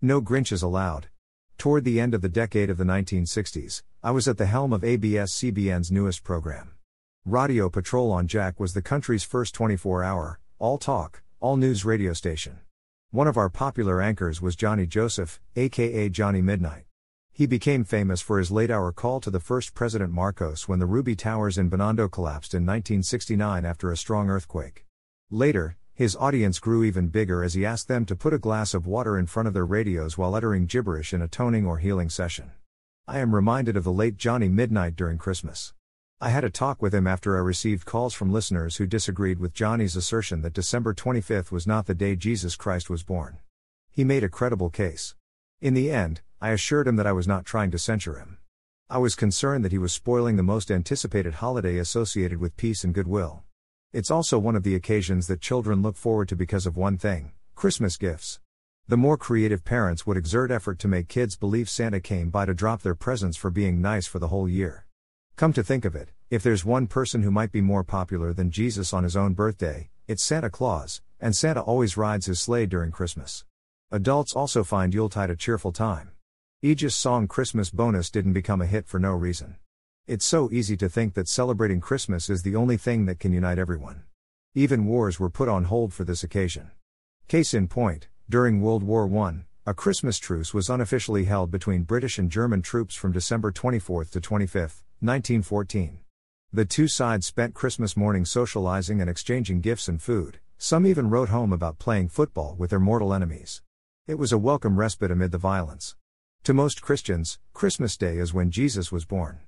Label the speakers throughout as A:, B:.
A: No Grinches allowed. Toward the end of the decade of the 1960s, I was at the helm of ABS CBN's newest program. Radio Patrol on Jack was the country's first 24 hour, all talk, all news radio station. One of our popular anchors was Johnny Joseph, aka Johnny Midnight. He became famous for his late hour call to the first President Marcos when the Ruby Towers in Binondo collapsed in 1969 after a strong earthquake. Later, his audience grew even bigger as he asked them to put a glass of water in front of their radios while uttering gibberish in a toning or healing session. I am reminded of the late Johnny Midnight during Christmas. I had a talk with him after I received calls from listeners who disagreed with Johnny's assertion that December 25th was not the day Jesus Christ was born. He made a credible case. In the end, I assured him that I was not trying to censure him. I was concerned that he was spoiling the most anticipated holiday associated with peace and goodwill. It's also one of the occasions that children look forward to because of one thing Christmas gifts. The more creative parents would exert effort to make kids believe Santa came by to drop their presents for being nice for the whole year. Come to think of it, if there's one person who might be more popular than Jesus on his own birthday, it's Santa Claus, and Santa always rides his sleigh during Christmas. Adults also find Yuletide a cheerful time. Aegis' song Christmas Bonus didn't become a hit for no reason. It's so easy to think that celebrating Christmas is the only thing that can unite everyone. Even wars were put on hold for this occasion. Case in point, during World War I, a Christmas truce was unofficially held between British and German troops from December 24 to 25, 1914. The two sides spent Christmas morning socializing and exchanging gifts and food, some even wrote home about playing football with their mortal enemies. It was a welcome respite amid the violence. To most Christians, Christmas Day is when Jesus was born.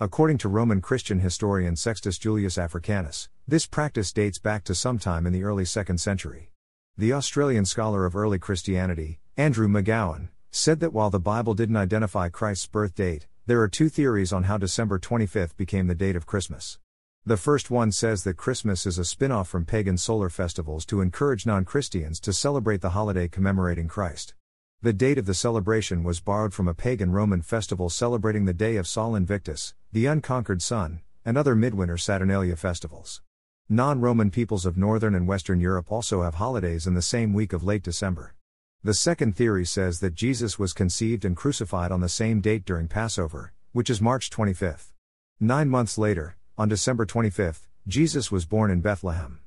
A: According to Roman Christian historian Sextus Julius Africanus, this practice dates back to sometime in the early 2nd century. The Australian scholar of early Christianity, Andrew McGowan, said that while the Bible didn't identify Christ's birth date, there are two theories on how December 25th became the date of Christmas. The first one says that Christmas is a spin off from pagan solar festivals to encourage non Christians to celebrate the holiday commemorating Christ. The date of the celebration was borrowed from a pagan Roman festival celebrating the day of Sol Invictus, the unconquered sun, and other midwinter Saturnalia festivals. Non Roman peoples of Northern and Western Europe also have holidays in the same week of late December. The second theory says that Jesus was conceived and crucified on the same date during Passover, which is March 25. Nine months later, on December 25, Jesus was born in Bethlehem.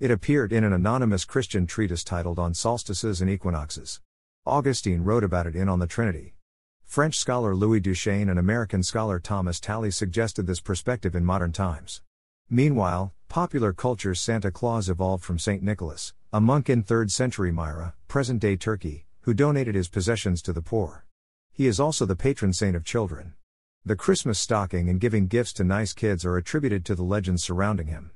A: It appeared in an anonymous Christian treatise titled On Solstices and Equinoxes. Augustine wrote about it in On the Trinity. French scholar Louis Duchesne and American scholar Thomas Talley suggested this perspective in modern times. Meanwhile, popular culture's Santa Claus evolved from St. Nicholas, a monk in 3rd century Myra, present day Turkey, who donated his possessions to the poor. He is also the patron saint of children. The Christmas stocking and giving gifts to nice kids are attributed to the legends surrounding him.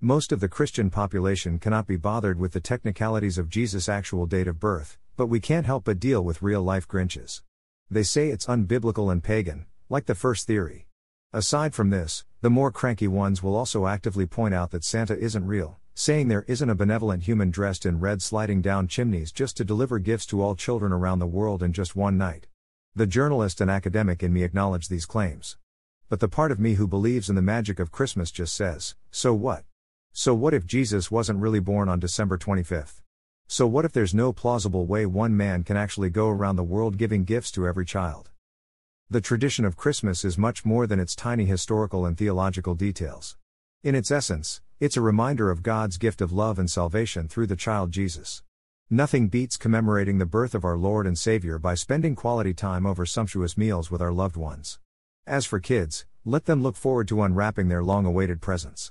A: Most of the Christian population cannot be bothered with the technicalities of Jesus' actual date of birth, but we can't help but deal with real life Grinches. They say it's unbiblical and pagan, like the first theory. Aside from this, the more cranky ones will also actively point out that Santa isn't real, saying there isn't a benevolent human dressed in red sliding down chimneys just to deliver gifts to all children around the world in just one night. The journalist and academic in me acknowledge these claims. But the part of me who believes in the magic of Christmas just says, so what? So what if Jesus wasn't really born on December 25th? So, what if there's no plausible way one man can actually go around the world giving gifts to every child? The tradition of Christmas is much more than its tiny historical and theological details. In its essence, it's a reminder of God's gift of love and salvation through the child Jesus. Nothing beats commemorating the birth of our Lord and Savior by spending quality time over sumptuous meals with our loved ones. As for kids, let them look forward to unwrapping their long awaited presents.